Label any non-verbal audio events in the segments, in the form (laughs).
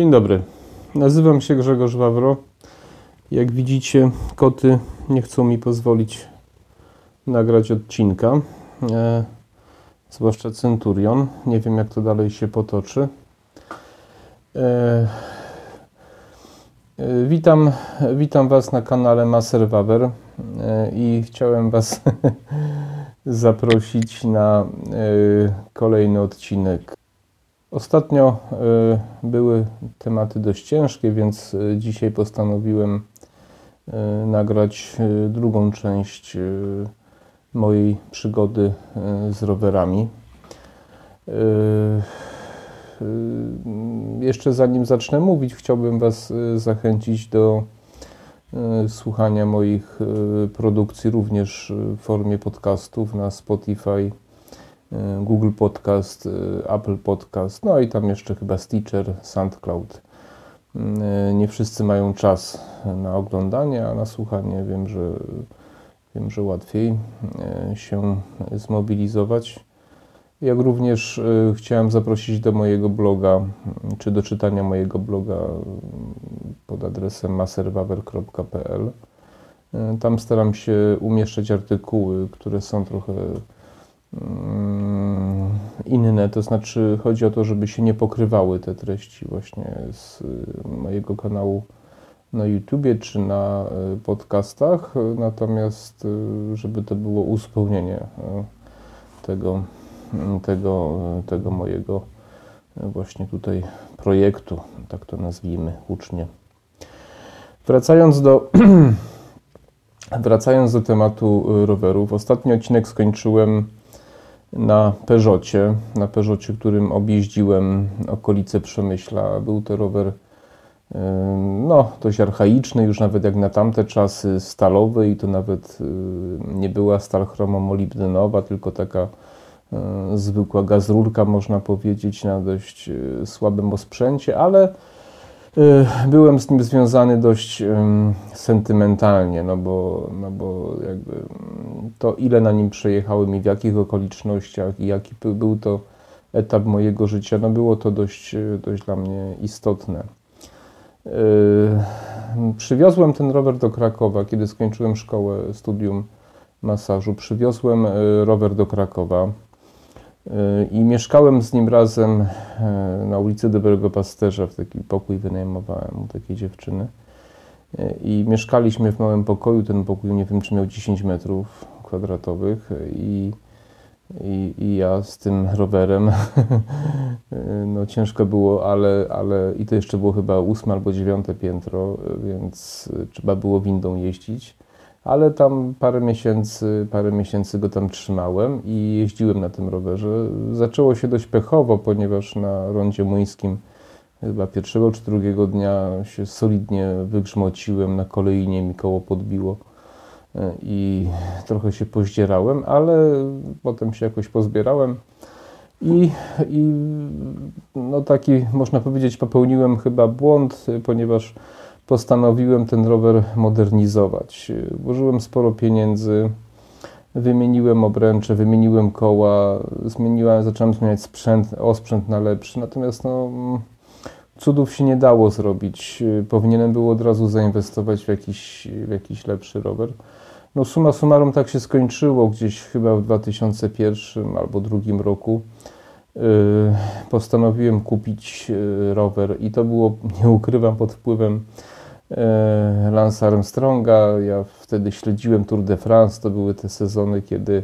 Dzień dobry. Nazywam się Grzegorz Wawro. Jak widzicie, koty nie chcą mi pozwolić nagrać odcinka. E, zwłaszcza Centurion. Nie wiem, jak to dalej się potoczy. E, e, witam, witam Was na kanale Maser Wawer e, i chciałem Was (laughs) zaprosić na e, kolejny odcinek Ostatnio y, były tematy dość ciężkie, więc y, dzisiaj postanowiłem y, nagrać drugą część mojej przygody z rowerami. Jeszcze zanim zacznę mówić, chciałbym Was zachęcić do słuchania moich produkcji również w formie podcastów na Spotify Google Podcast, e, Apple Podcast, no i tam jeszcze chyba Stitcher, SoundCloud. E, nie wszyscy mają czas na oglądanie, a na słuchanie wiem, że, wiem, że łatwiej się zmobilizować. Jak również chciałem zaprosić do mojego bloga, czy do czytania mojego bloga pod adresem maserwawer.pl. Tam staram się umieszczać artykuły, które są trochę inne, to znaczy chodzi o to, żeby się nie pokrywały te treści właśnie z mojego kanału na YouTubie czy na e, podcastach, natomiast żeby to było uzupełnienie tego, tego, tego mojego właśnie tutaj projektu, tak to nazwijmy ucznie. Wracając do (clears throat) wracając do tematu rowerów, ostatni odcinek skończyłem na Peugeotie, na Peugeotie, którym objeździłem okolice Przemyśla. Był to rower no, dość archaiczny, już nawet jak na tamte czasy stalowy i to nawet nie była stal chromomolibdenowa, tylko taka zwykła gazrurka, można powiedzieć, na dość e, słabym osprzęcie, ale byłem z nim związany dość sentymentalnie, no bo, no bo jakby to ile na nim przejechałem i w jakich okolicznościach i jaki był to etap mojego życia, no było to dość, dość dla mnie istotne. Y, przywiozłem ten rower do Krakowa, kiedy skończyłem szkołę, studium masażu. Przywiozłem y, rower do Krakowa. I mieszkałem z nim razem e, na ulicy Dobrego Pasterza, w taki pokój wynajmowałem u takiej dziewczyny. E, I mieszkaliśmy w małym pokoju, ten pokój nie wiem czy miał 10 metrów kwadratowych i, i, i ja z tym rowerem, (laughs) e, no ciężko było, ale, ale i to jeszcze było chyba ósme albo dziewiąte piętro, więc trzeba było windą jeździć ale tam parę miesięcy, parę miesięcy go tam trzymałem i jeździłem na tym rowerze. Zaczęło się dość pechowo, ponieważ na rondzie młyńskim chyba pierwszego czy drugiego dnia się solidnie wygrzmociłem, na kolejnie mi koło podbiło e, i trochę się pozdzierałem, ale potem się jakoś pozbierałem i, i no taki, można powiedzieć, popełniłem chyba błąd, ponieważ postanowiłem ten rower modernizować. Włożyłem sporo pieniędzy, wymieniłem obręcze, wymieniłem koła, zmieniłem, zacząłem zmieniać sprzęt, osprzęt na lepszy, natomiast no, cudów się nie dało zrobić. Powinienem było od razu zainwestować w jakiś, w jakiś lepszy rower. No summa summarum tak się skończyło gdzieś chyba w 2001 albo drugim roku. Yy, postanowiłem kupić yy, rower i to było, nie ukrywam, pod wpływem Lance Armstronga. Ja wtedy śledziłem Tour de France. To były te sezony, kiedy,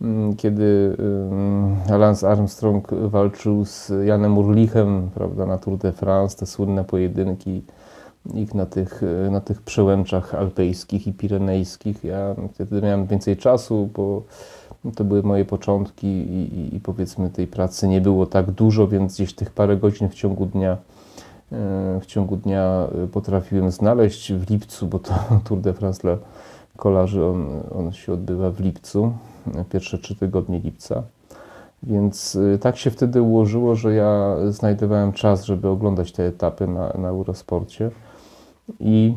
mm, kiedy mm, Lance Armstrong walczył z Janem Urlichem prawda, na Tour de France, te słynne pojedynki ich na tych, na tych przełęczach alpejskich i pirenejskich. Ja wtedy miałem więcej czasu, bo to były moje początki i, i, i powiedzmy tej pracy nie było tak dużo, więc gdzieś tych parę godzin w ciągu dnia E, w ciągu dnia e, potrafiłem znaleźć w lipcu, bo to (laughs) Tour de France dla kolarzy, on, on się odbywa w lipcu, e, pierwsze trzy tygodnie lipca. Więc tak się wtedy ułożyło, że ja znajdowałem czas, żeby oglądać te etapy na, na Eurosporcie. I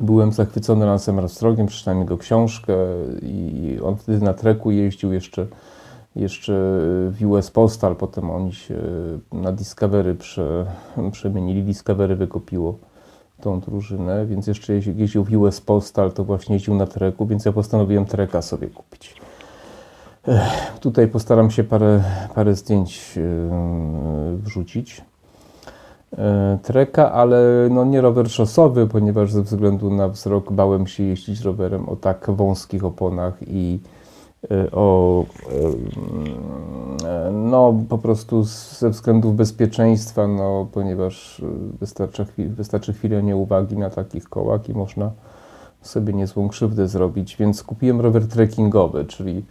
byłem zachwycony Lansem Armstrongiem, przeczytałem jego książkę i on wtedy na treku jeździł jeszcze jeszcze w US Postal, potem oni się na Discovery prze, (laughs) przemienili. Discovery wykupiło tą drużynę, więc jeszcze jeździł w US Postal, to właśnie jeździł na treku, więc ja postanowiłem treka sobie kupić. Ech, tutaj postaram się parę, parę zdjęć yy, wrzucić. E, treka, ale no nie rower szosowy, ponieważ ze względu na wzrok bałem się jeździć rowerem o tak wąskich oponach i o e, no po prostu ze względów bezpieczeństwa, no ponieważ wystarczy, wystarczy chwilę nieuwagi na takich kołach i można sobie niezłą krzywdę zrobić, więc kupiłem rower trekkingowy, czyli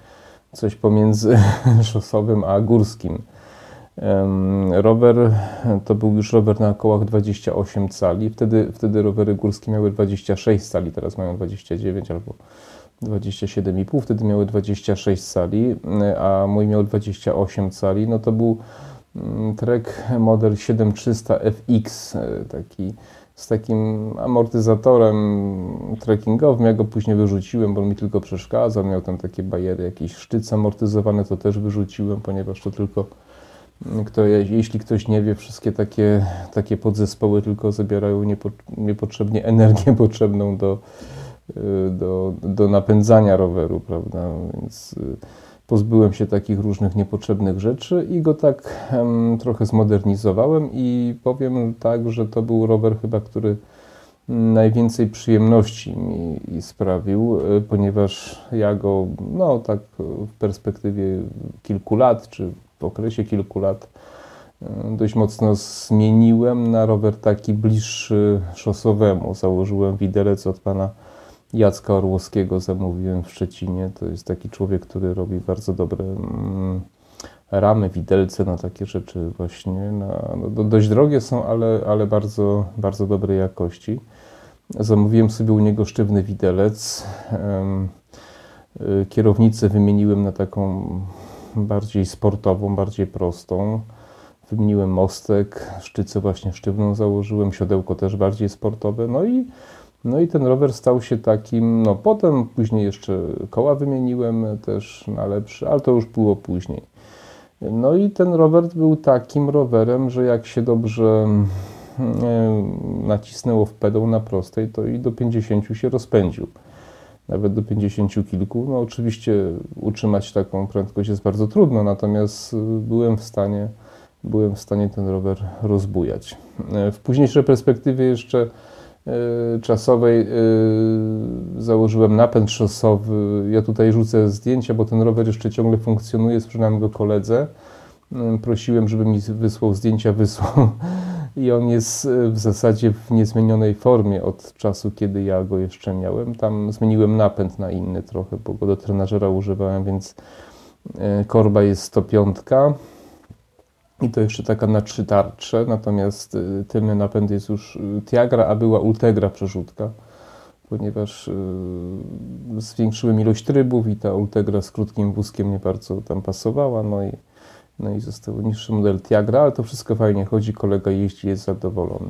coś pomiędzy (laughs) szosowym a górskim. Rower to był już rower na kołach 28 cali. Wtedy, wtedy rowery górskie miały 26 cali, teraz mają 29 albo 27,5. Wtedy miały 26 cali, a mój miał 28 cali. No to był mm, Trek model 7300 FX, e, taki z takim amortyzatorem trekkingowym. Ja go później wyrzuciłem, bo on mi tylko przeszkadzał. Miał tam takie bajery, jakieś sztyce amortyzowane, to też wyrzuciłem, ponieważ to tylko kto, jeśli ktoś nie wie, wszystkie takie, takie podzespoły tylko zabierają niepo, niepotrzebnie energię (laughs) potrzebną do, do, do napędzania roweru, prawda? Więc y, pozbyłem się takich różnych niepotrzebnych rzeczy i go tak trochę zmodernizowałem i powiem tak, że to był rower chyba, który najwięcej przyjemności mi sprawił, y, ponieważ ja go, no tak w perspektywie kilku lat, czy w okresie kilku lat dość mocno zmieniłem na rower taki bliższy szosowemu. Założyłem widelec od pana Jacka Orłowskiego, zamówiłem w Szczecinie. To jest taki człowiek, który robi bardzo dobre mm, ramy, widelce na takie rzeczy właśnie. Na, no, dość drogie są, ale, ale bardzo, bardzo dobrej jakości. Zamówiłem sobie u niego sztywny widelec. Y, kierownicę wymieniłem na taką bardziej sportową, bardziej prostą. Wymieniłem mostek, sztycę właśnie sztywną założyłem, siodełko też bardziej sportowe. No i, no i ten rower stał się takim, no potem później jeszcze koła wymieniłem też na lepszy, ale to już było później. No i ten rower był takim rowerem, że jak się dobrze e, nacisnęło w pedał na prostej, to i do 50 się rozpędził nawet do 50 kilku. No oczywiście utrzymać taką prędkość jest bardzo trudno, natomiast y, byłem w stanie, byłem w stanie ten rower rozbujać. W późniejszej perspektywie jeszcze czasowej y, założyłem napęd szosowy. Ja tutaj rzucę zdjęcia, bo ten rower jeszcze ciągle funkcjonuje, sprzedałem go koledze. Prosiłem, żeby mi wysłał zdjęcia, (laughs) wysłał i on jest w zasadzie w niezmienionej formie od czasu, kiedy ja go jeszcze miałem. Tam zmieniłem napęd na inny trochę, bo go do trenażera używałem, więc korba jest 105 i to jeszcze taka na trzy tarcze, natomiast e, tylny napęd jest już Tiagra, a była Ultegra przerzutka, ponieważ zwiększyłem ilość trybów i ta Ultegra z krótkim wózkiem nie bardzo tam pasowała, no i no i został niższy model Tiagra, ale to wszystko fajnie chodzi, kolega jeździ, jest zadowolony.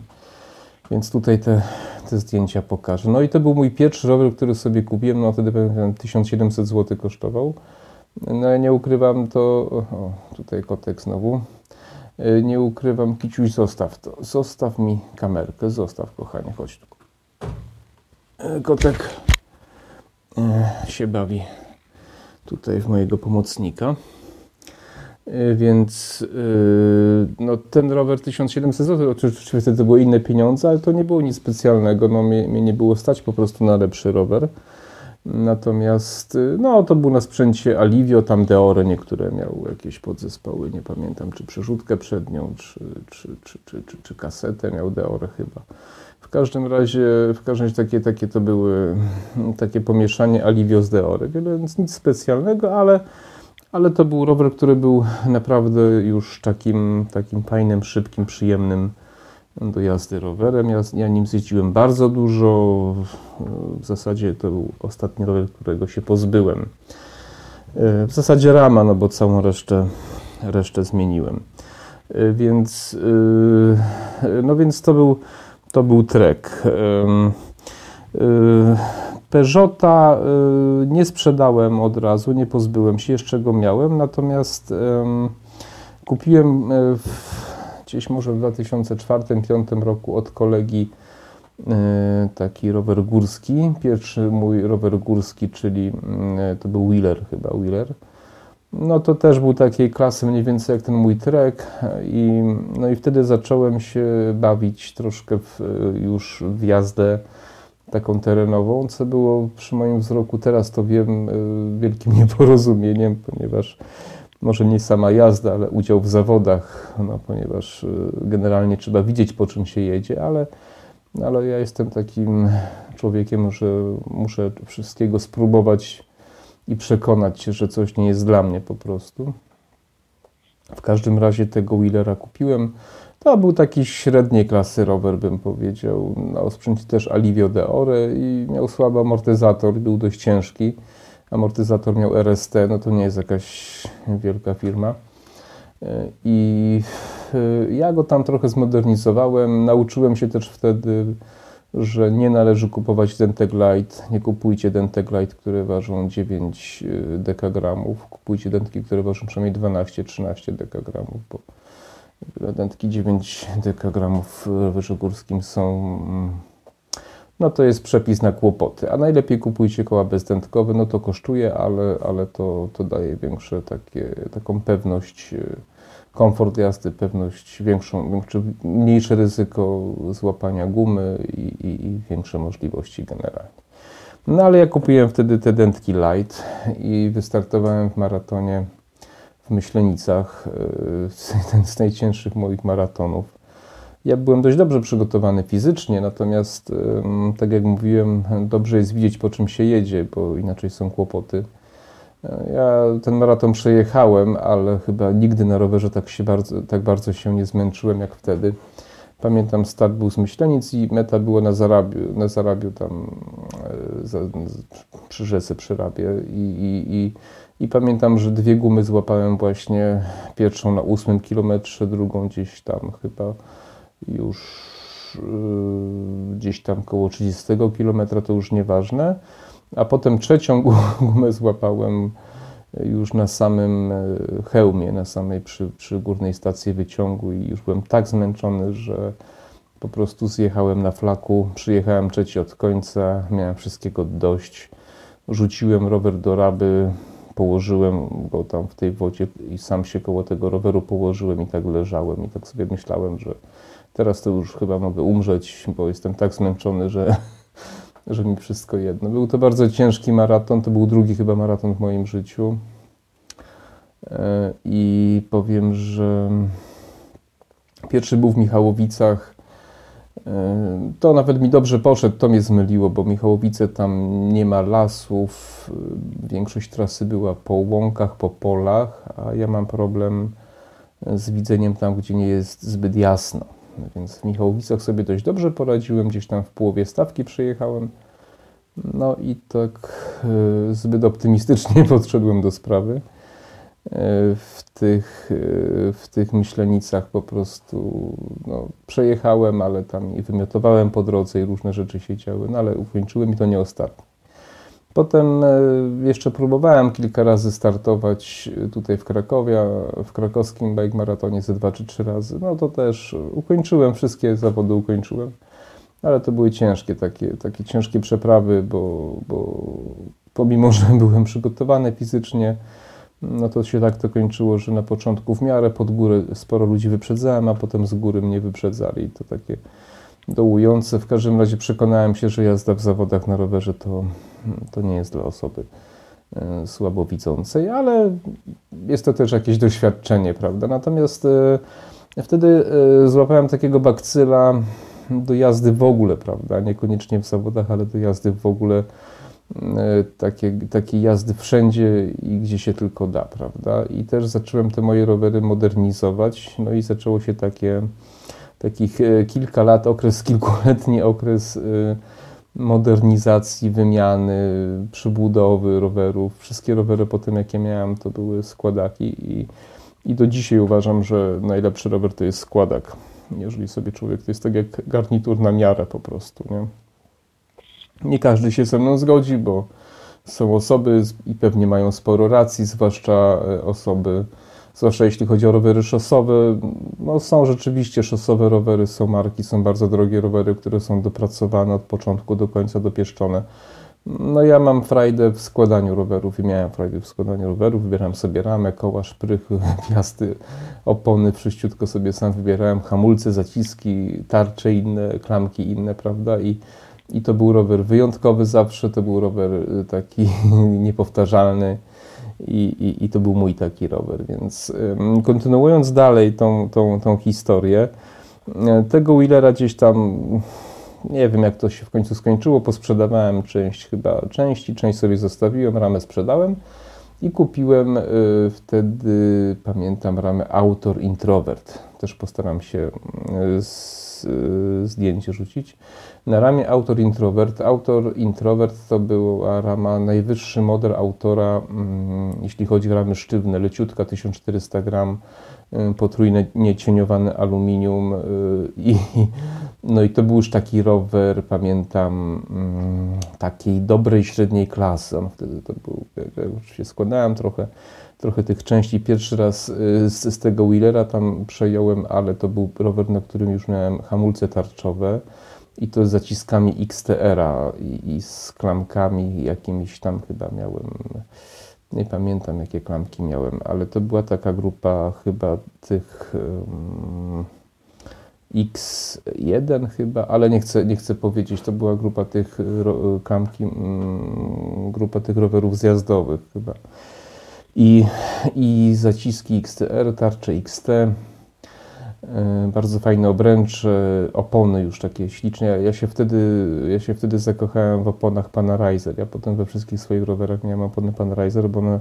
Więc tutaj te, te zdjęcia pokażę. No i to był mój pierwszy rower, który sobie kupiłem, no wtedy pamiętam 1700 zł kosztował. No ja nie ukrywam to, o tutaj kotek znowu, nie ukrywam, Kiciuś zostaw to, zostaw mi kamerkę, zostaw kochanie, chodź tu. E, kotek e, się bawi tutaj w mojego pomocnika. Więc no, ten rower 1700 zł, oczywiście to były inne pieniądze, ale to nie było nic specjalnego. No, mnie, mnie nie było stać po prostu na lepszy rower. Natomiast y, no, to był na sprzęcie Alivio, tam Deore niektóre miały jakieś podzespoły, nie pamiętam, czy przerzutkę przednią, czy, czy, czy, czy, czy, czy kasetę miał Deore chyba. W każdym razie, w każdym razie takie, takie to były takie pomieszanie Alivio z Deore, więc nic specjalnego, ale ale to był rower, który był naprawdę już takim, takim fajnym, szybkim, przyjemnym do jazdy rowerem. Ja, ja nim zjeździłem bardzo dużo. W zasadzie to był ostatni rower, którego się pozbyłem. E, w zasadzie rama, no bo całą resztę, resztę zmieniłem. E, więc, e, no więc to był, to był trek. Peugeota nie sprzedałem od razu, nie pozbyłem się, jeszcze go miałem, natomiast kupiłem gdzieś może w 2004-2005 roku od kolegi taki rower górski. Pierwszy mój rower górski, czyli to był Wheeler chyba, Wheeler no to też był takiej klasy mniej więcej jak ten mój trek i, no i wtedy zacząłem się bawić troszkę w, już w jazdę taką terenową, co było przy moim wzroku, teraz to wiem, wielkim (laughs) nieporozumieniem, ponieważ może nie sama jazda, ale udział w zawodach, no, ponieważ generalnie trzeba widzieć po czym się jedzie, ale, ale ja jestem takim człowiekiem, że muszę wszystkiego spróbować i przekonać się, że coś nie jest dla mnie po prostu. W każdym razie tego Wheelera kupiłem. To był taki średniej klasy rower, bym powiedział. Na osprzęcie też Alivio de Ore i miał słaby amortyzator, był dość ciężki. Amortyzator miał RST, no to nie jest jakaś wielka firma. I e, ja go tam trochę zmodernizowałem. Nauczyłem się też wtedy że nie należy kupować Denteglite. Nie kupujcie Denteglite, które ważą 9 y, dekagramów. Kupujcie dentki, które ważą przynajmniej 12-13 dekagramów, bo dentki 9 dekagramów w wyżogórskim są mm, no to jest przepis na kłopoty. A najlepiej kupujcie koła bezdętkowe, no to kosztuje, ale, ale to, to daje większe takie, taką pewność y, komfort jazdy, pewność, większą, mniejsze ryzyko złapania gumy i, i, i, większe możliwości generalnie. No ale ja kupiłem wtedy te dętki light i wystartowałem w maratonie w Myślenicach, (laughs) jeden z najcięższych moich maratonów. Ja byłem dość dobrze przygotowany fizycznie, natomiast tak jak mówiłem, dobrze jest widzieć po czym się jedzie, bo inaczej są kłopoty. Ja ten maraton przejechałem, ale chyba nigdy na rowerze tak, się bardzo, tak bardzo się nie zmęczyłem jak wtedy. Pamiętam, start był z Myślenic i meta była na Zarabiu, na Zarabiu tam e, za, przy rzece przy Rabie I, i, i, i, pamiętam, że dwie gumy złapałem właśnie, pierwszą na ósmym kilometrze, drugą gdzieś tam chyba już yy, gdzieś tam koło 30 kilometra, to już nieważne a potem trzecią (laughs) gumę złapałem już na samym e, hełmie, na samej przy, przy górnej stacji wyciągu i już byłem tak zmęczony, że po prostu zjechałem na flaku, przyjechałem trzeci od końca, miałem wszystkiego dość. Rzuciłem rower do raby, położyłem go tam w tej wodzie i sam się koło tego roweru położyłem i tak leżałem i tak sobie myślałem, że teraz to już chyba mogę umrzeć, bo jestem tak zmęczony, że (laughs) że mi wszystko jedno. Był to bardzo ciężki maraton, to był drugi chyba maraton w moim życiu. E, I powiem, że pierwszy był w Michałowicach. E, to nawet mi dobrze poszedł, to mnie zmyliło, bo Michałowice tam nie ma lasów. Większość trasy była po łąkach, po polach, a ja mam problem z widzeniem tam, gdzie nie jest zbyt jasno. Więc w Michałowicach sobie dość dobrze poradziłem, gdzieś tam w połowie stawki przyjechałem. No i tak e, zbyt optymistycznie (laughs) podszedłem do sprawy. E, w tych, e, w tych myślenicach po prostu no, przejechałem, ale tam i wymiotowałem po drodze i różne rzeczy się działy, no ale ukończyłem i to nie ostatni. Potem jeszcze próbowałem kilka razy startować tutaj w Krakowie, w krakowskim bike maratonie ze dwa czy trzy razy. No to też ukończyłem, wszystkie zawody ukończyłem, ale to były ciężkie, takie, takie ciężkie przeprawy, bo, bo pomimo, że (laughs) byłem przygotowany fizycznie, no to się tak to kończyło, że na początku w miarę pod górę sporo ludzi wyprzedzałem, a potem z góry mnie wyprzedzali. To takie dołujące. W każdym razie przekonałem się, że jazda w zawodach na rowerze to, to nie jest dla osoby e, słabowidzącej, ale jest to też jakieś doświadczenie, prawda? Natomiast e, wtedy e, złapałem takiego bakcyla do jazdy w ogóle, prawda? Niekoniecznie w zawodach, ale do jazdy w ogóle takie, takiej jazdy wszędzie i gdzie się tylko da, prawda? I też zacząłem te moje rowery modernizować, no i zaczęło się takie takich kilka lat, okres, kilkuletni okres modernizacji, wymiany, przybudowy rowerów. Wszystkie rowery po tym, jakie miałem, to były składaki i, i do dzisiaj uważam, że najlepszy rower to jest składak. Jeżeli sobie człowiek, to jest tak jak garnitur na miarę po prostu, nie? Nie każdy się ze mną zgodzi, bo są osoby i pewnie mają sporo racji, zwłaszcza e, osoby, zwłaszcza jeśli chodzi o rowery szosowe. No, są rzeczywiście szosowe rowery, są marki, są bardzo drogie rowery, które są dopracowane od początku do końca, dopieszczone. No ja mam frajdę w składaniu rowerów i miałem frajdę w składaniu rowerów. Wybierałem sobie ramę, koła, szprychy, (laughs) piasty, opony, wszyściutko sobie sam wybierałem, hamulce, zaciski, tarcze inne, klamki inne, prawda? I, i to był rower wyjątkowy zawsze, to był rower y, taki (laughs) niepowtarzalny i, i, i to był mój taki rower. Więc kontynuując dalej tą, tą, tą historię, y, tego Willera gdzieś tam nie wiem jak to się w końcu skończyło, posprzedawałem część chyba części, część sobie zostawiłem, ramę sprzedałem i kupiłem y, wtedy, pamiętam, ramę Autor Introvert. Też postaram się z, zdjęcie rzucić. Na ramie Autor Introvert. Autor Introvert to była rama, najwyższy model autora, mm, jeśli chodzi o ramy sztywne, leciutka, 1400 gram, y, potrójne niecieniowane aluminium y, (laughs) i, no i to był już taki rower, pamiętam, mm, takiej dobrej średniej klasy. On wtedy to był, ja już się składałem trochę, trochę tych części. Pierwszy raz y, z, z tego Wheelera tam przejąłem, ale to był rower, na którym już miałem hamulce tarczowe i to z zaciskami XTR-a i, i, z klamkami jakimiś tam chyba miałem, nie pamiętam jakie klamki miałem, ale to była taka grupa chyba tych um, X1 chyba, ale nie chcę, nie chcę powiedzieć, to była grupa tych ro, klamki, um, grupa tych rowerów zjazdowych chyba. I, i zaciski XTR, tarcze XT, E, bardzo fajne obręcze, opony już takie śliczne. Ja się wtedy, ja się wtedy zakochałem w oponach Panarizer. Ja potem we wszystkich swoich rowerach miałem opony Panarizer, bo one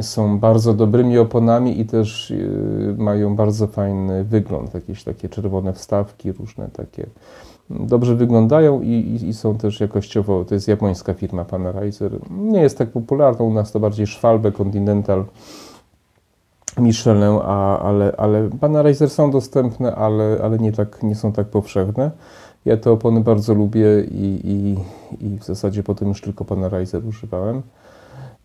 są bardzo dobrymi oponami i też e, mają bardzo fajny wygląd. Jakieś takie czerwone wstawki, różne takie. Dobrze wyglądają i, i, i są też jakościowo, to jest japońska firma Panarizer. Nie jest tak popularna, u nas to bardziej Schwalbe, Continental, Michelin, a, ale, ale Panarizer są dostępne, ale, ale nie, tak, nie są tak powszechne. Ja te opony bardzo lubię i, i, i w zasadzie potem już tylko Panarizer używałem.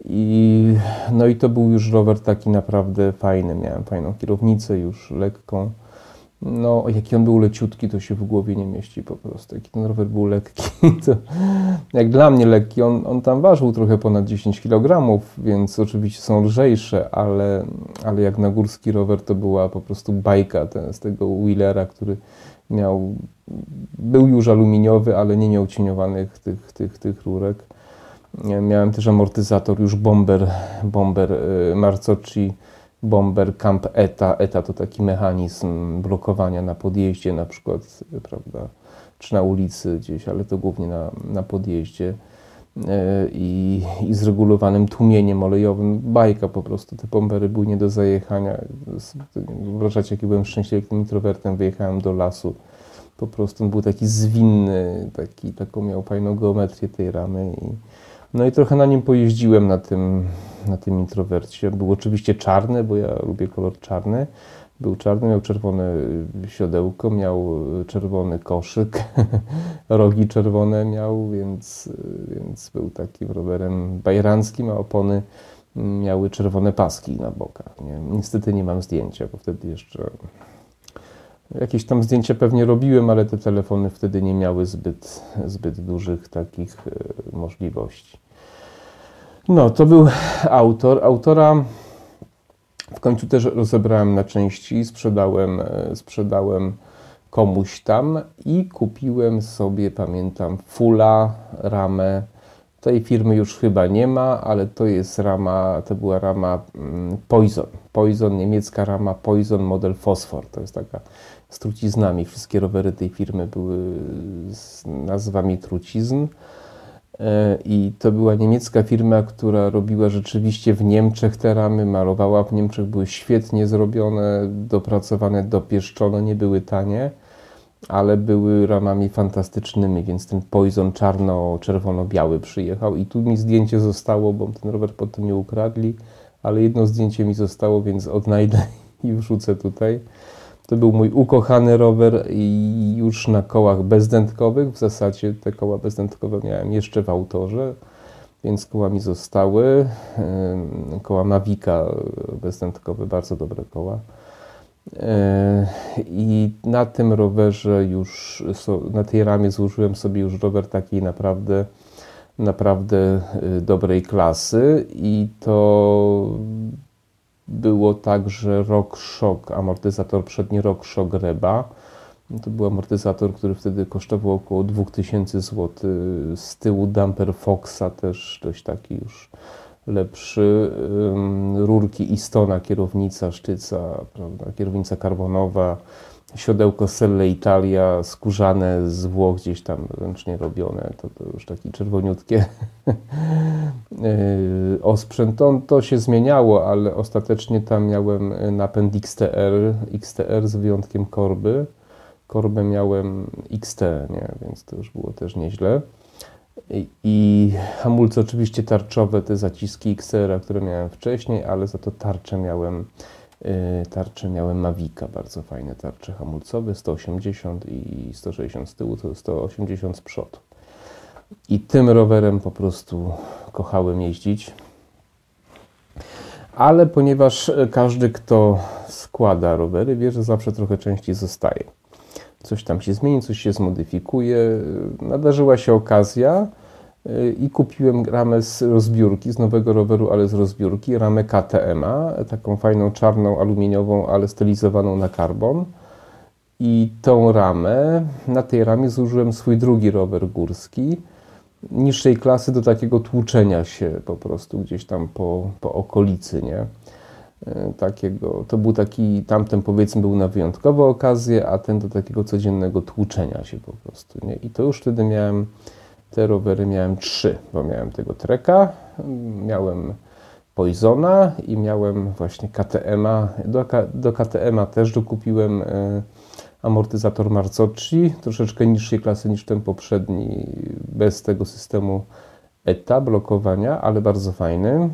I, no i to był już rower taki naprawdę fajny. Miałem fajną kierownicę, już lekką. No, jaki on był leciutki, to się w głowie nie mieści po prostu. Jaki ten rower był lekki, (laughs) to jak dla mnie lekki, on, on tam ważył trochę ponad 10 kg, więc oczywiście są lżejsze, ale, ale jak na górski rower to była po prostu bajka ten, z tego Wheelera, który miał, był już aluminiowy, ale nie miał cieniowanych tych, tych, tych rurek. Miałem też amortyzator już Bomber, Bomber y, Marcocci bomber, camp ETA. ETA to taki mechanizm blokowania na podjeździe na przykład, prawda, czy na ulicy gdzieś, ale to głównie na, na podjeździe. E, I, i z regulowanym tłumieniem olejowym. Bajka po prostu. Te bombery były nie do zajechania. Wyobrażacie, jaki byłem szczęśliwy, tym introwertem wyjechałem do lasu. Po prostu był taki zwinny, taki, taką miał fajną geometrię tej ramy. I, no i trochę na nim pojeździłem na tym, na tym introwercie. Był oczywiście czarny, bo ja lubię kolor czarny. Był czarny, miał czerwone siodełko, miał czerwony koszyk, (laughs) rogi czerwone miał, więc, więc był takim rowerem bajeranckim, a opony miały czerwone paski na bokach. Nie? Niestety nie mam zdjęcia, bo wtedy jeszcze jakieś tam zdjęcia pewnie robiłem, ale te telefony wtedy nie miały zbyt, zbyt dużych takich możliwości. No, to był autor. Autora w końcu też rozebrałem na części, sprzedałem, e, sprzedałem komuś tam i kupiłem sobie, pamiętam, Fula, ramę. Tej firmy już chyba nie ma, ale to jest rama, to była rama mm, Poison. Poison, niemiecka rama Poison model Fosfor. To jest taka z truciznami. Wszystkie rowery tej firmy były z nazwami trucizn. I to była niemiecka firma, która robiła rzeczywiście w Niemczech te ramy, malowała w Niemczech, były świetnie zrobione, dopracowane, dopieszczone, nie były tanie, ale były ramami fantastycznymi, więc ten Poison czarno-czerwono-biały przyjechał i tu mi zdjęcie zostało, bo ten rower potem nie ukradli, ale jedno zdjęcie mi zostało, więc odnajdę (laughs) i wrzucę tutaj. To był mój ukochany rower i już na kołach bezdętkowych. W zasadzie te koła bezdętkowe miałem jeszcze w autorze, więc koła mi zostały. Koła Mavica bezdętkowe, bardzo dobre koła. I na tym rowerze już, na tej ramie złożyłem sobie już rower takiej naprawdę, naprawdę y, dobrej klasy i to było tak, że RockShox, amortyzator przedni RockShox Reba, to był amortyzator, który wtedy kosztował około 2000 zł. Z tyłu Damper Foxa też dość taki już lepszy. Rurki Istona, kierownica sztyca, prawda, kierownica karbonowa, siodełko Selle Italia, skórzane z Włoch gdzieś tam ręcznie robione, to, to już takie czerwoniutkie. Yy, (laughs) osprzęt to, to się zmieniało, ale ostatecznie tam miałem napęd XTR, XTR z wyjątkiem korby. Korbę miałem XT, nie? więc to już było też nieźle. I, i hamulce oczywiście tarczowe, te zaciski XR, które miałem wcześniej, ale za to tarcze miałem tarcze miałem Mavica, bardzo fajne tarcze hamulcowe, 180 i 160 z tyłu, to 180 z przodu. I tym rowerem po prostu kochałem jeździć. Ale ponieważ każdy, kto składa rowery, wie, że zawsze trochę częściej zostaje. Coś tam się zmieni, coś się zmodyfikuje. Nadarzyła się okazja, i kupiłem ramę z rozbiórki, z nowego roweru, ale z rozbiórki, ramę KTM-a, taką fajną czarną, aluminiową, ale stylizowaną na karbon. I tą ramę, na tej ramie zużyłem swój drugi rower górski, niższej klasy do takiego tłuczenia się po prostu gdzieś tam po, po okolicy, nie? E, takiego, to był taki, tamten powiedzmy był na wyjątkowe okazje, a ten do takiego codziennego tłuczenia się po prostu, nie? I to już wtedy miałem te rowery miałem trzy, bo miałem tego Treka, miałem Poisona i miałem właśnie KTM-a. Do, do KTM-a też dokupiłem e, amortyzator Marzocci, troszeczkę niższej klasy niż ten poprzedni, bez tego systemu ETA, blokowania, ale bardzo fajny. E,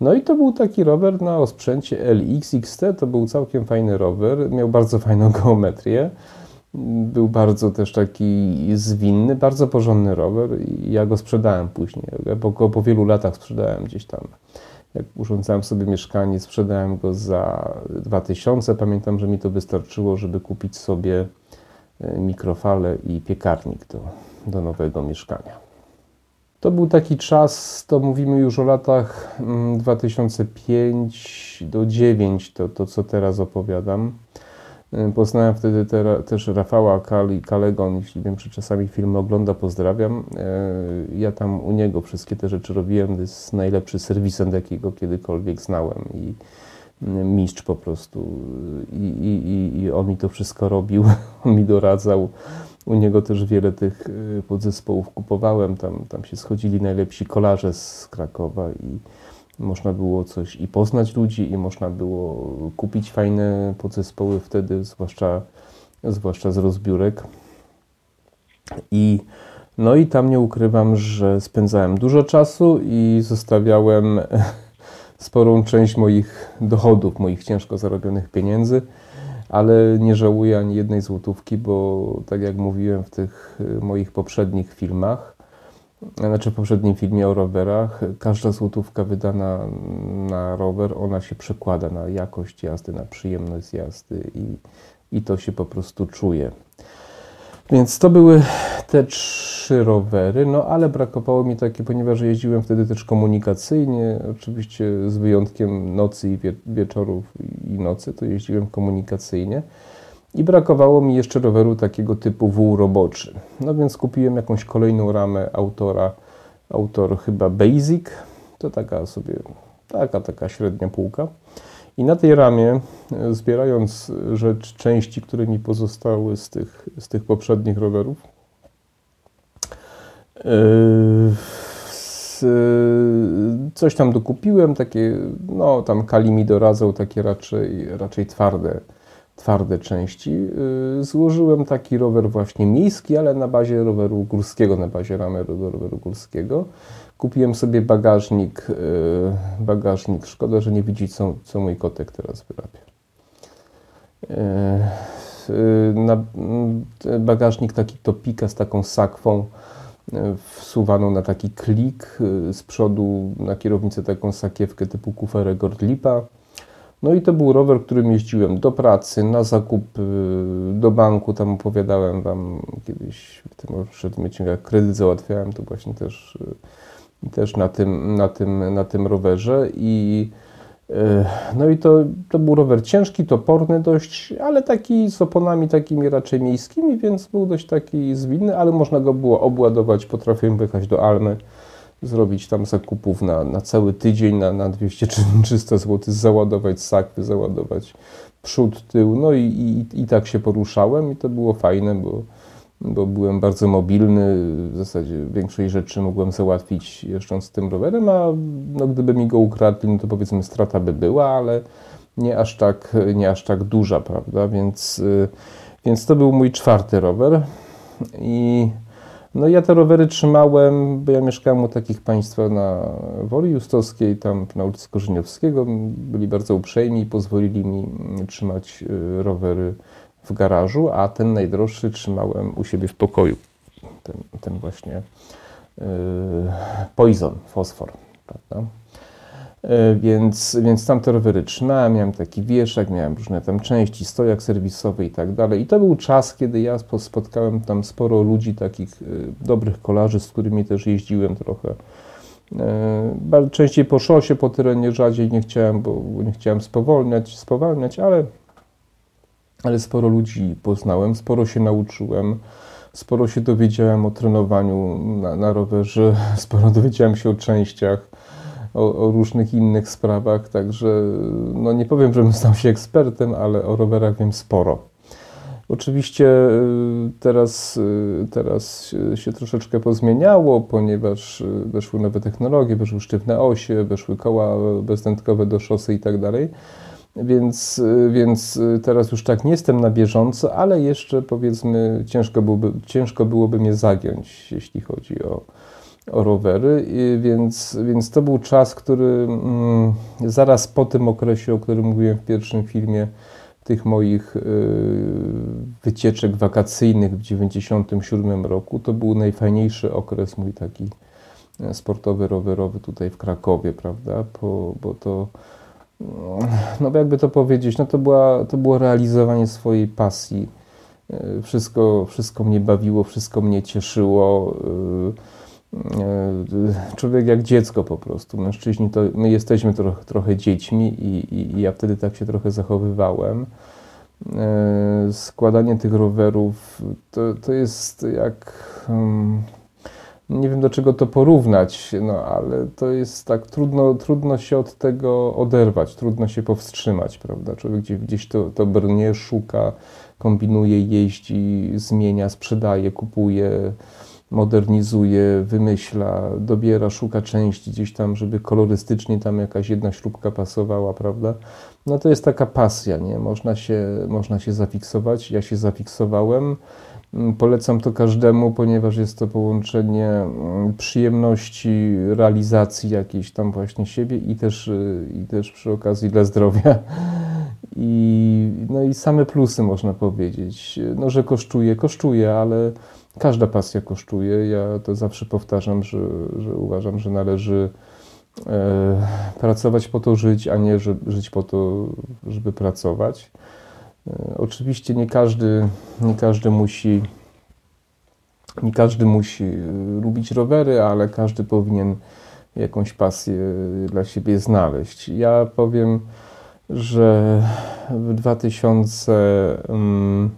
no i to był taki rower na osprzęcie LX XT, to był całkiem fajny rower, miał bardzo fajną geometrię. Był bardzo też taki zwinny, bardzo porządny rower i ja go sprzedałem później. Po, po wielu latach sprzedałem gdzieś tam. Jak urządzałem sobie mieszkanie, sprzedałem go za 2000. Pamiętam, że mi to wystarczyło, żeby kupić sobie e, mikrofale i piekarnik do, do nowego mieszkania. To był taki czas, to mówimy już o latach 2005 mm, do 2009, to, to co teraz opowiadam. Poznałem wtedy te, też Rafała Kali, Kalegon, jeśli wiem, że czasami filmy ogląda, pozdrawiam. Y, ja tam u niego wszystkie te rzeczy robiłem. To jest najlepszy serwisent, jakiego kiedykolwiek znałem i y, mistrz po prostu. I, i, i on mi to wszystko robił, (laughs) on mi doradzał. U niego też wiele tych podzespołów kupowałem. Tam, tam się schodzili najlepsi kolarze z Krakowa i można było coś i poznać ludzi, i można było kupić fajne podzespoły wtedy, zwłaszcza, zwłaszcza z rozbiórek. I no i tam nie ukrywam, że spędzałem dużo czasu i zostawiałem (laughs) sporą część moich dochodów, moich ciężko zarobionych pieniędzy, ale nie żałuję ani jednej złotówki, bo tak jak mówiłem w tych moich poprzednich filmach, znaczy w poprzednim filmie o rowerach, każda złotówka wydana na rower, ona się przekłada na jakość jazdy, na przyjemność jazdy i, i to się po prostu czuje. Więc to były te trzy rowery, no ale brakowało mi takie, ponieważ jeździłem wtedy też komunikacyjnie, oczywiście z wyjątkiem nocy i wie, wieczorów i nocy, to jeździłem komunikacyjnie. I brakowało mi jeszcze roweru takiego typu wół roboczy. No więc kupiłem jakąś kolejną ramę autora, autor chyba Basic, to taka sobie, taka, taka średnia półka. I na tej ramie, e, zbierając rzecz, części, które mi pozostały z tych, z tych poprzednich rowerów, yy, coś tam dokupiłem, takie, no tam Kali mi doradzał, takie raczej, raczej twarde twarde części. Y, złożyłem taki rower właśnie miejski, ale na bazie roweru górskiego, na bazie ramy do roweru górskiego. Kupiłem sobie bagażnik, y, bagażnik. Szkoda, że nie widzi, co, co mój kotek teraz wyrabia. na bagażnik taki topika z taką sakwą wsuwaną na taki klik, z przodu na kierownicę taką sakiewkę typu kuferek Gordlipa. No i to był rower, którym jeździłem do pracy, na zakup, do banku, tam opowiadałem Wam kiedyś w tym przedmiocie, jak kredyt załatwiałem, to właśnie też, też na, tym, na, tym, na tym rowerze i no i to, to był rower ciężki, toporny dość, ale taki z oponami takimi raczej miejskimi, więc był dość taki zwinny, ale można go było obładować. Potrafiłem wyjechać do Almy, zrobić tam zakupów na, na cały tydzień, na, na 200 czy (laughs) 300 zł, załadować sakwy, załadować przód, tył, no i, i, i tak się poruszałem i to było fajne, bo bo byłem bardzo mobilny, w zasadzie większość rzeczy mogłem załatwić jeżdżąc tym rowerem, a no, gdyby mi go ukradli, no to powiedzmy strata by była, ale nie aż tak, nie aż tak duża, prawda, więc, y, więc to był mój czwarty rower i no ja te rowery trzymałem, bo ja mieszkałem u takich państwa na Woli Justowskiej, tam na ulicy Korzeniowskiego, byli bardzo uprzejmi i pozwolili mi trzymać y, rowery w garażu, a ten najdroższy trzymałem u siebie w pokoju. Ten, ten właśnie yy, poison, fosfor. Prawda? Yy, więc, więc tam te rowery trzymałem, miałem taki wieszak, miałem różne tam części, stojak serwisowy i tak dalej. I to był czas, kiedy ja spotkałem tam sporo ludzi, takich yy, dobrych kolarzy, z którymi też jeździłem trochę. Yy, częściej po szosie, po terenie rzadziej nie chciałem, bo nie chciałem spowolniać, spowalniać, ale ale sporo ludzi poznałem, sporo się nauczyłem, sporo się dowiedziałem o trenowaniu na, na rowerze, (laughs) sporo dowiedziałem się o częściach, o, o, różnych innych sprawach, także no nie powiem, żebym (laughs) stał się ekspertem, ale o rowerach wiem sporo. Oczywiście y, teraz, y, teraz się troszeczkę pozmieniało, ponieważ y, weszły nowe technologie, weszły sztywne osie, weszły koła bezdętkowe do szosy i tak dalej. Więc, więc teraz już tak nie jestem na bieżąco, ale jeszcze powiedzmy ciężko byłoby, ciężko byłoby mnie zagiąć, jeśli chodzi o, o rowery, więc, więc to był czas, który mm, zaraz po tym okresie, o którym mówiłem w pierwszym filmie, tych moich y, wycieczek wakacyjnych w 1997 roku, to był najfajniejszy okres mój taki e, sportowy, rowerowy tutaj w Krakowie, prawda, bo, bo to no jakby to powiedzieć, no to, była, to było realizowanie swojej pasji. E, wszystko, wszystko mnie bawiło, wszystko mnie cieszyło. E, człowiek jak dziecko po prostu. Mężczyźni to my jesteśmy trochę, trochę dziećmi i, i, i ja wtedy tak się trochę zachowywałem. Składanie tych rowerów to, to jest jak. Hmm, nie wiem do czego to porównać, no ale to jest tak, trudno, trudno się od tego oderwać, trudno się powstrzymać, prawda? Człowiek gdzieś, gdzieś to, to brnie, szuka, kombinuje, jeździ, zmienia, sprzedaje, kupuje, modernizuje, wymyśla, dobiera, szuka części gdzieś tam, żeby kolorystycznie tam jakaś jedna śrubka pasowała, prawda? No to jest taka pasja, nie? Można się, można się zafiksować. Ja się zafiksowałem Mm, polecam to każdemu, ponieważ jest to połączenie mm, przyjemności, realizacji jakiejś tam właśnie siebie i też, y, i też przy okazji dla zdrowia. I, no i same plusy można powiedzieć. No, że kosztuje, kosztuje, ale każda pasja kosztuje. Ja to zawsze powtarzam, że, że uważam, że należy e, pracować po to żyć, a nie że, żyć po to, żeby pracować. E, oczywiście nie każdy, nie każdy musi nie każdy musi e, lubić rowery, ale każdy powinien jakąś pasję dla siebie znaleźć. Ja powiem, że w 2009,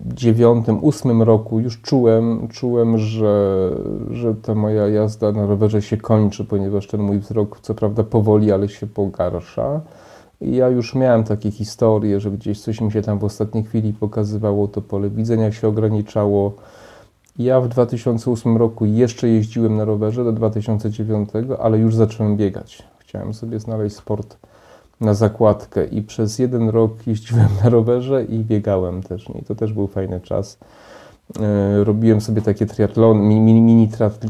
2008 roku już czułem, czułem że, że ta moja jazda na rowerze się kończy, ponieważ ten mój wzrok co prawda powoli, ale się pogarsza. I ja już miałem takie historie, że gdzieś coś mi się tam w ostatniej chwili pokazywało, to pole widzenia się ograniczało. Ja w 2008 roku jeszcze jeździłem na rowerze do 2009, ale już zacząłem biegać. Chciałem sobie znaleźć sport na zakładkę i przez jeden rok jeździłem na rowerze i biegałem też. I to też był fajny czas. E, robiłem sobie takie triatlony, mini, mini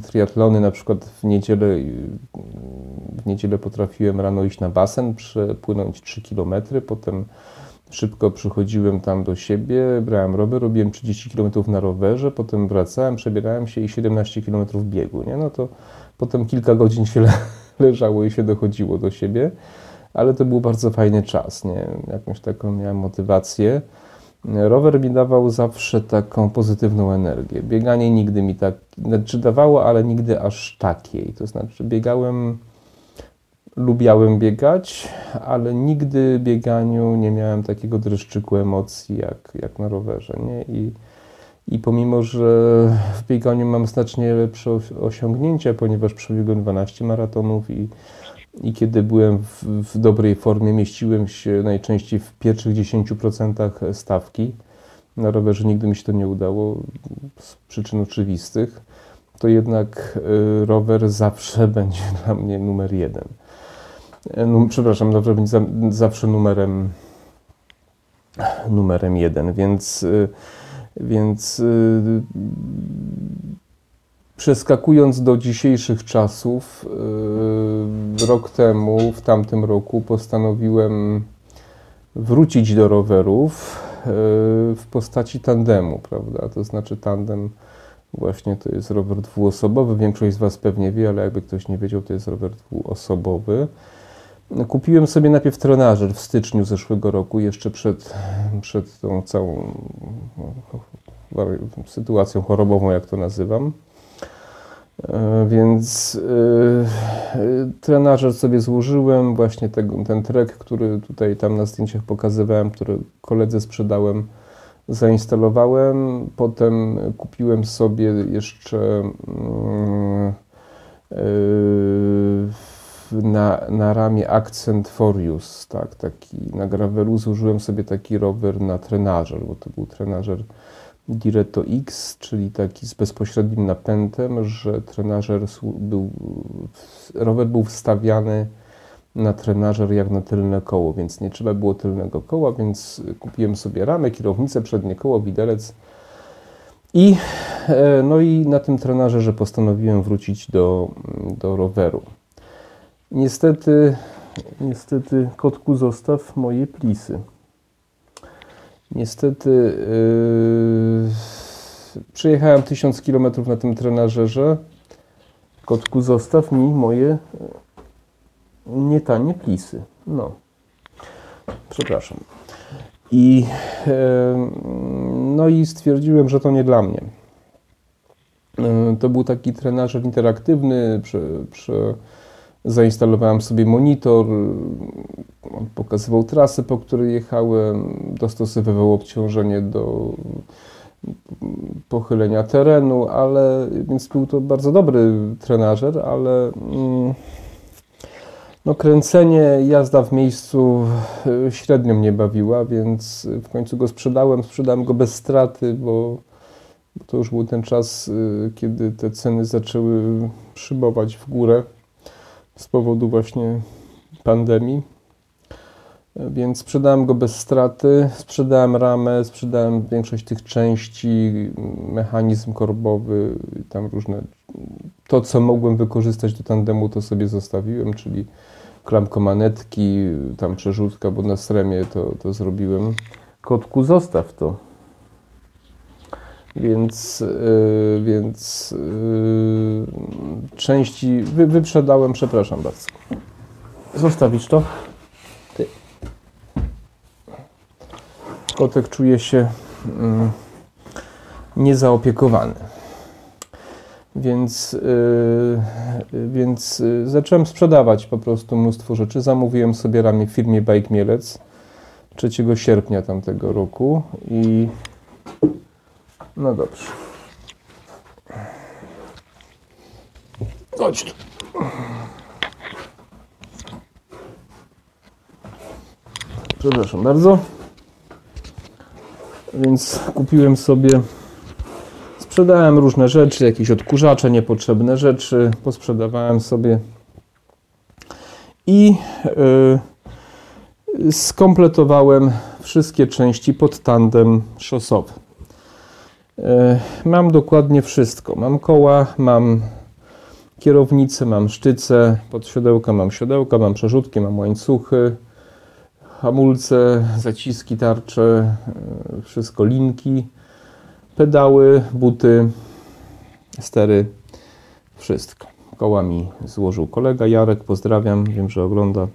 triatlony, na przykład w niedzielę, w niedzielę potrafiłem rano iść na basen, przepłynąć 3 km, potem Szybko przychodziłem tam do siebie, brałem rower, robiłem 30 km na rowerze, potem wracałem, przebierałem się i 17 km biegu. Nie? No to potem kilka godzin się (laughs) leżało i się dochodziło do siebie, ale to był bardzo fajny czas. Nie? Jakąś taką miałem motywację. Rower mi dawał zawsze taką pozytywną energię. Bieganie nigdy mi tak, znaczy dawało, ale nigdy aż takiej. To znaczy biegałem lubiałem biegać, ale nigdy bieganiu nie miałem takiego dreszczyku emocji jak, jak na rowerze. Nie? I, I pomimo, że w bieganiu mam znacznie lepsze osiągnięcia, ponieważ przebiegłem 12 maratonów i, i kiedy byłem w, w dobrej formie, mieściłem się najczęściej w pierwszych 10% stawki. Na rowerze nigdy mi się to nie udało z przyczyn oczywistych. To jednak y, rower zawsze (laughs) będzie dla mnie numer jeden. No, przepraszam, dobrze będzie zawsze numerem numerem jeden, więc y, więc yy, przeskakując do dzisiejszych czasów, yy, rok temu, w tamtym roku postanowiłem wrócić do rowerów yy, w postaci tandemu, prawda? To znaczy tandem właśnie to jest rower dwuosobowy. Większość z Was pewnie wie, ale jakby ktoś nie wiedział, to jest rower dwuosobowy. Kupiłem sobie najpierw trenażer w styczniu zeszłego roku, jeszcze przed, przed tą całą no, sytuacją chorobową, jak to nazywam. E, więc yy, trenażer sobie złożyłem, właśnie ten trek, który tutaj tam na zdjęciach pokazywałem, który koledze sprzedałem, zainstalowałem. Potem kupiłem sobie jeszcze yy, yy, na, na ramię Accent Forius, tak, taki na gravelu zużyłem sobie taki rower na trenażer, bo to był trenażer Diretto X, czyli taki z bezpośrednim napędem, że trenażer był, rower był wstawiany na trenażer jak na tylne koło, więc nie trzeba było tylnego koła, więc kupiłem sobie ramę, kierownicę, przednie koło, widelec i e, no i na tym trenażerze postanowiłem wrócić do, do roweru. Niestety, niestety, kotku, zostaw moje plisy. Niestety, yy, przejechałem 1000 km na tym trenażerze. Kotku, zostaw mi moje nietanie plisy. No. Przepraszam. I, yy, no i stwierdziłem, że to nie dla mnie. Yy, to był taki trenażer interaktywny, przy, przy Zainstalowałem sobie monitor, on pokazywał trasy, po której jechałem, dostosowywał obciążenie do pochylenia terenu, ale więc był to bardzo dobry trenażer, ale mm, no, kręcenie, jazda w miejscu e, średnio mnie bawiła, więc w końcu go sprzedałem. Sprzedałem go bez straty, bo to już był ten czas, e, kiedy te ceny zaczęły szybować w górę z powodu właśnie pandemii. Więc sprzedałem go bez straty, sprzedałem ramę, sprzedałem większość tych części, mechanizm korbowy, tam różne. To, co mogłem wykorzystać do tandemu, to sobie zostawiłem, czyli klamkomanetki, tam przerzutka, bo na stremie to, to zrobiłem. Kotku, zostaw to. Więc, yy, więc yy, części wy, wyprzedałem, przepraszam bardzo. Zostawić to? Ty. Kotek czuje się yy, niezaopiekowany. Więc, yy, więc zacząłem sprzedawać po prostu mnóstwo rzeczy. Zamówiłem sobie ramię w firmie Bike Mielec 3 sierpnia tamtego roku i no dobrze. Chodź tu. Przepraszam bardzo. Więc kupiłem sobie, sprzedałem różne rzeczy, jakieś odkurzacze, niepotrzebne rzeczy, posprzedawałem sobie i yy, skompletowałem wszystkie części pod tandem szosowy. E, mam dokładnie wszystko. Mam koła, mam kierownicę, mam sztyce, pod siodełka mam siodełka, mam przerzutki, mam łańcuchy, hamulce, zaciski, tarcze, e, wszystko linki, pedały, buty, stery, wszystko. Koła mi złożył kolega Jarek, pozdrawiam, wiem, że ogląda.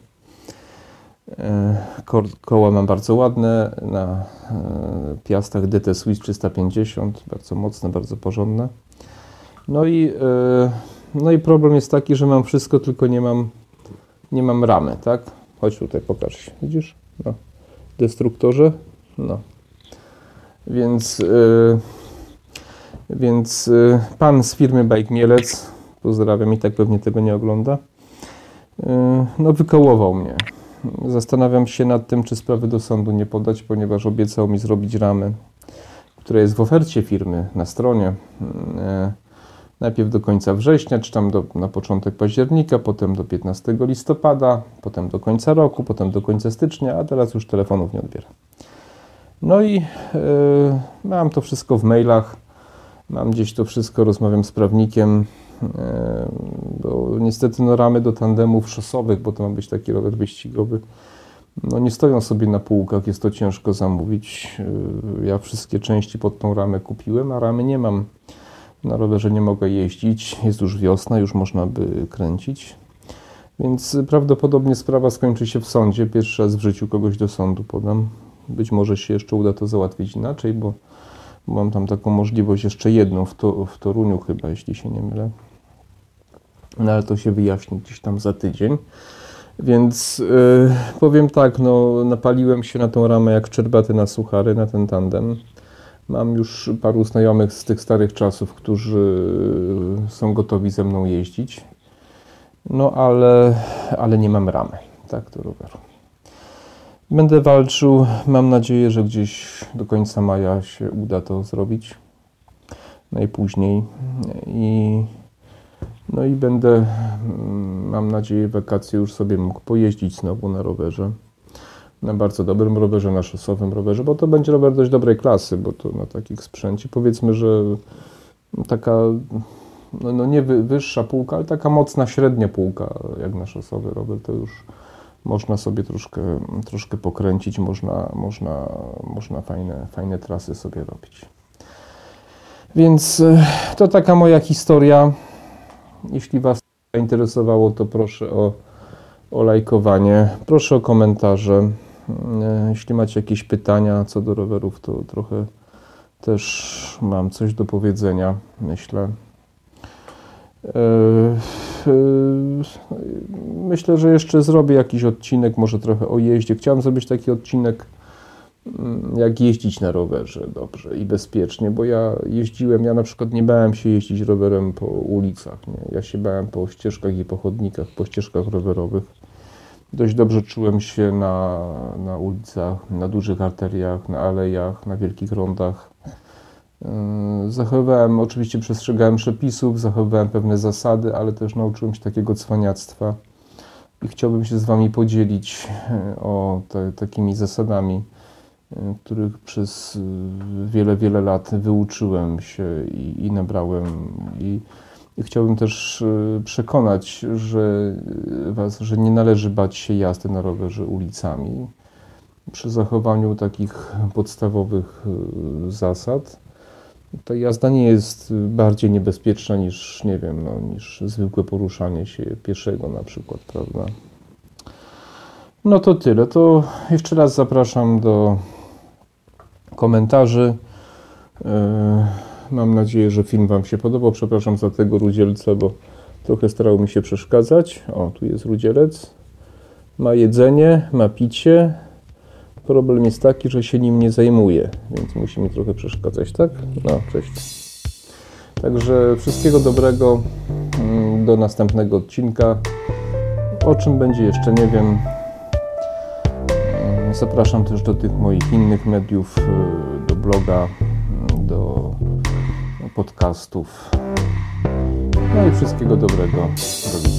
E, koła mam bardzo ładne na e, piastach DT Swiss 350, bardzo mocne, bardzo porządne. No i, no i problem jest taki, że mam wszystko, tylko nie mam, nie mam ramy, tak? Chodź tutaj, pokaż się. Widzisz? No. Destruktorze. No. Więc, więc pan z firmy Bike Mielec, pozdrawiam i tak pewnie tego nie ogląda, no wykołował mnie. Zastanawiam się nad tym, czy sprawy do sądu nie podać, ponieważ obiecał mi zrobić ramę, która jest w ofercie firmy na stronie. Yy, najpierw do końca września, czy tam do, na początek października, potem do 15 listopada, potem do końca roku, potem do końca stycznia, a teraz już telefonów nie odbiera. No i yy, mam to wszystko w mailach, mam gdzieś to wszystko, rozmawiam z prawnikiem, bo niestety no, ramy do tandemów szosowych, bo to ma być taki rower wyścigowy, no nie stoją sobie na półkach, jest to ciężko zamówić. Yy, ja wszystkie części pod tą ramę kupiłem, a ramy nie mam. Na rowerze nie mogę jeździć, jest już wiosna, już można by kręcić. Więc prawdopodobnie sprawa skończy się w sądzie. Pierwszy raz w życiu kogoś do sądu podam. Być może się jeszcze uda to załatwić inaczej, bo mam tam taką możliwość jeszcze jedną w, to, w Toruniu chyba, jeśli się nie mylę. No ale to się wyjaśni gdzieś tam za tydzień. Więc yy, powiem tak, no napaliłem się na tą ramę jak czerbaty na suchary, na ten tandem. Mam już paru znajomych z tych starych czasów, którzy są gotowi ze mną jeździć. No ale, ale nie mam ramy, tak, do roweru. Będę walczył. Mam nadzieję, że gdzieś do końca maja się uda to zrobić. Najpóźniej. I, no i będę, mam nadzieję, wakacje już sobie mógł pojeździć znowu na rowerze na bardzo dobrym rowerze, na szosowym rowerze, bo to będzie rower dość dobrej klasy, bo to na takich sprzęcie powiedzmy, że taka no, no nie wyższa półka, ale taka mocna średnia półka, jak na szosowy rower, to już można sobie troszkę, troszkę pokręcić, można, można, można fajne, fajne trasy sobie robić. Więc e, to taka moja historia. Jeśli Was zainteresowało, to proszę o, o lajkowanie, proszę o komentarze. E, jeśli macie jakieś pytania co do rowerów, to trochę też mam coś do powiedzenia, myślę. E, e, myślę, że jeszcze zrobię jakiś odcinek, może trochę o jeździe. Chciałem zrobić taki odcinek, mm, jak jeździć na rowerze dobrze i bezpiecznie, bo ja jeździłem, ja na przykład nie bałem się jeździć rowerem po ulicach. Nie? Ja się bałem po ścieżkach i po chodnikach, po ścieżkach rowerowych Dość dobrze czułem się na, na ulicach, na dużych arteriach, na alejach, na wielkich rondach. Yy, zachowywałem, oczywiście przestrzegałem przepisów, zachowywałem pewne zasady, ale też nauczyłem się takiego cwaniactwa i chciałbym się z Wami podzielić yy, o te, takimi zasadami, których przez wiele, wiele lat wyuczyłem się i, i nabrałem. I, i chciałbym też y, przekonać że y, Was, że nie należy bać się jazdy na rowerze ulicami przy zachowaniu takich podstawowych y, zasad. Ta jazda nie jest bardziej niebezpieczna niż, nie wiem, no, niż zwykłe poruszanie się pieszego na przykład, prawda? No to tyle. To jeszcze raz zapraszam do komentarzy. Yy Mam nadzieję, że film Wam się podobał. Przepraszam za tego rudzielca, bo trochę starał mi się przeszkadzać. O, tu jest rudzielec. Ma jedzenie, ma picie. Problem jest taki, że się nim nie zajmuje, więc musi mi trochę przeszkadzać, tak? No, cześć. Także wszystkiego dobrego. Mm, do następnego odcinka. O czym będzie jeszcze nie wiem. Zapraszam też do tych moich innych mediów, y, do bloga, podcastów. No i wszystkiego dobrego. Do.